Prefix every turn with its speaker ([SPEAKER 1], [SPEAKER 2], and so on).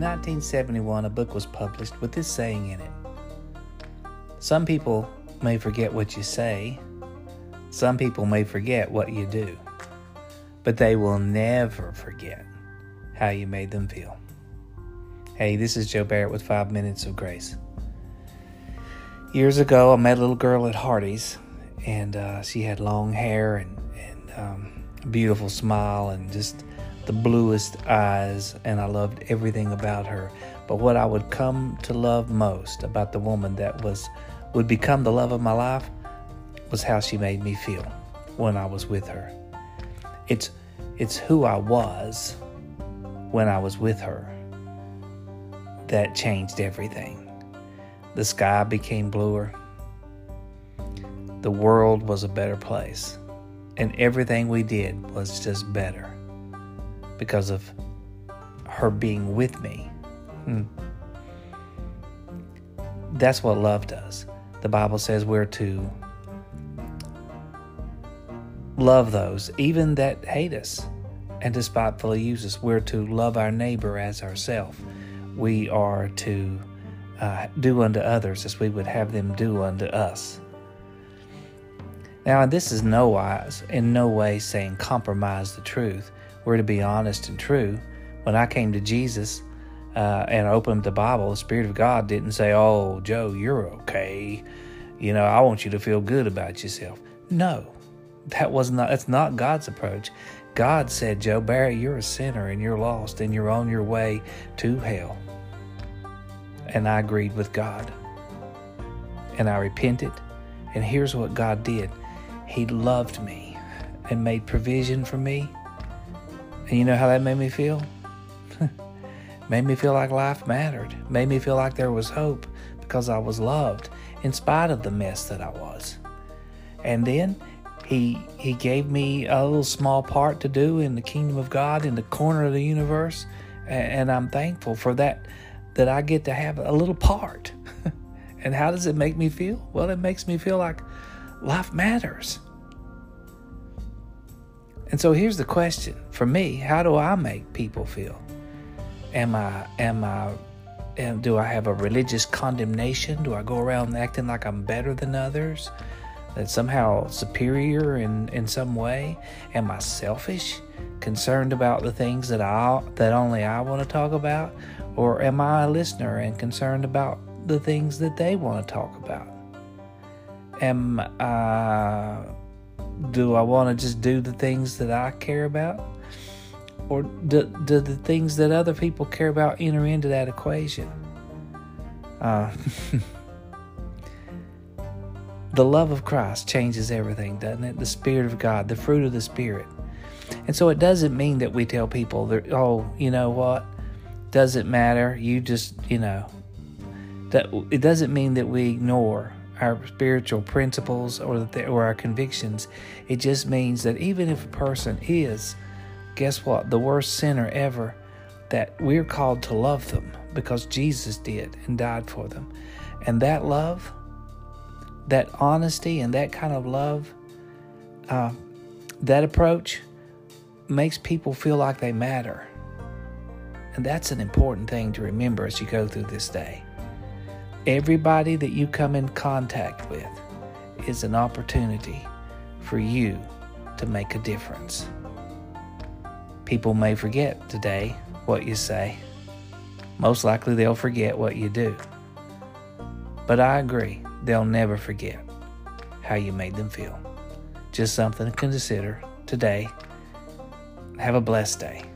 [SPEAKER 1] In 1971, a book was published with this saying in it Some people may forget what you say, some people may forget what you do, but they will never forget how you made them feel. Hey, this is Joe Barrett with Five Minutes of Grace. Years ago, I met a little girl at Hardee's, and uh, she had long hair and, and um, a beautiful smile and just the bluest eyes, and I loved everything about her. But what I would come to love most about the woman that was would become the love of my life was how she made me feel when I was with her. It's it's who I was when I was with her that changed everything. The sky became bluer. The world was a better place. And everything we did was just better because of her being with me. Hmm. That's what love does. The Bible says we're to love those, even that hate us and despitefully use us. We're to love our neighbor as ourselves. We are to uh, do unto others as we would have them do unto us. Now, this is no wise, in no way saying compromise the truth. We're to be honest and true. When I came to Jesus uh, and opened the Bible, the Spirit of God didn't say, "Oh, Joe, you're okay." You know, I want you to feel good about yourself. No, that was not. That's not God's approach. God said, Joe Barry, you're a sinner and you're lost and you're on your way to hell. And I agreed with God. And I repented. And here's what God did He loved me and made provision for me. And you know how that made me feel? made me feel like life mattered. Made me feel like there was hope because I was loved in spite of the mess that I was. And then he he gave me a little small part to do in the kingdom of God in the corner of the universe, and, I'm thankful for that that I get to have a little part. and how does it make me feel? Well, it makes me feel like life matters. And so here's the question for me: How do I make people feel? Am I am I am, do I have a religious condemnation? Do I go around acting like I'm better than others? that somehow superior in, in some way? Am I selfish, concerned about the things that I that only I want to talk about, or am I a listener and concerned about the things that they want to talk about? Am I do I want to just do the things that I care about? Or do, do the things that other people care about enter into that equation? Uh, The love of Christ changes everything, doesn't it? The Spirit of God, the fruit of the Spirit. And so it doesn't mean that we tell people that, oh, you know what? Doesn't matter. You just, you know, that it doesn't mean that we ignore our spiritual principles or the, or our convictions. It just means that even if a person is, guess what, the worst sinner ever, that we're called to love them because Jesus did and died for them. And that love that honesty and that kind of love, uh, that approach makes people feel like they matter. And that's an important thing to remember as you go through this day. Everybody that you come in contact with is an opportunity for you to make a difference. People may forget today what you say. Most likely they'll forget what you do. But I agree they'll never forget how you made them feel. Just something to consider today. Have a blessed day.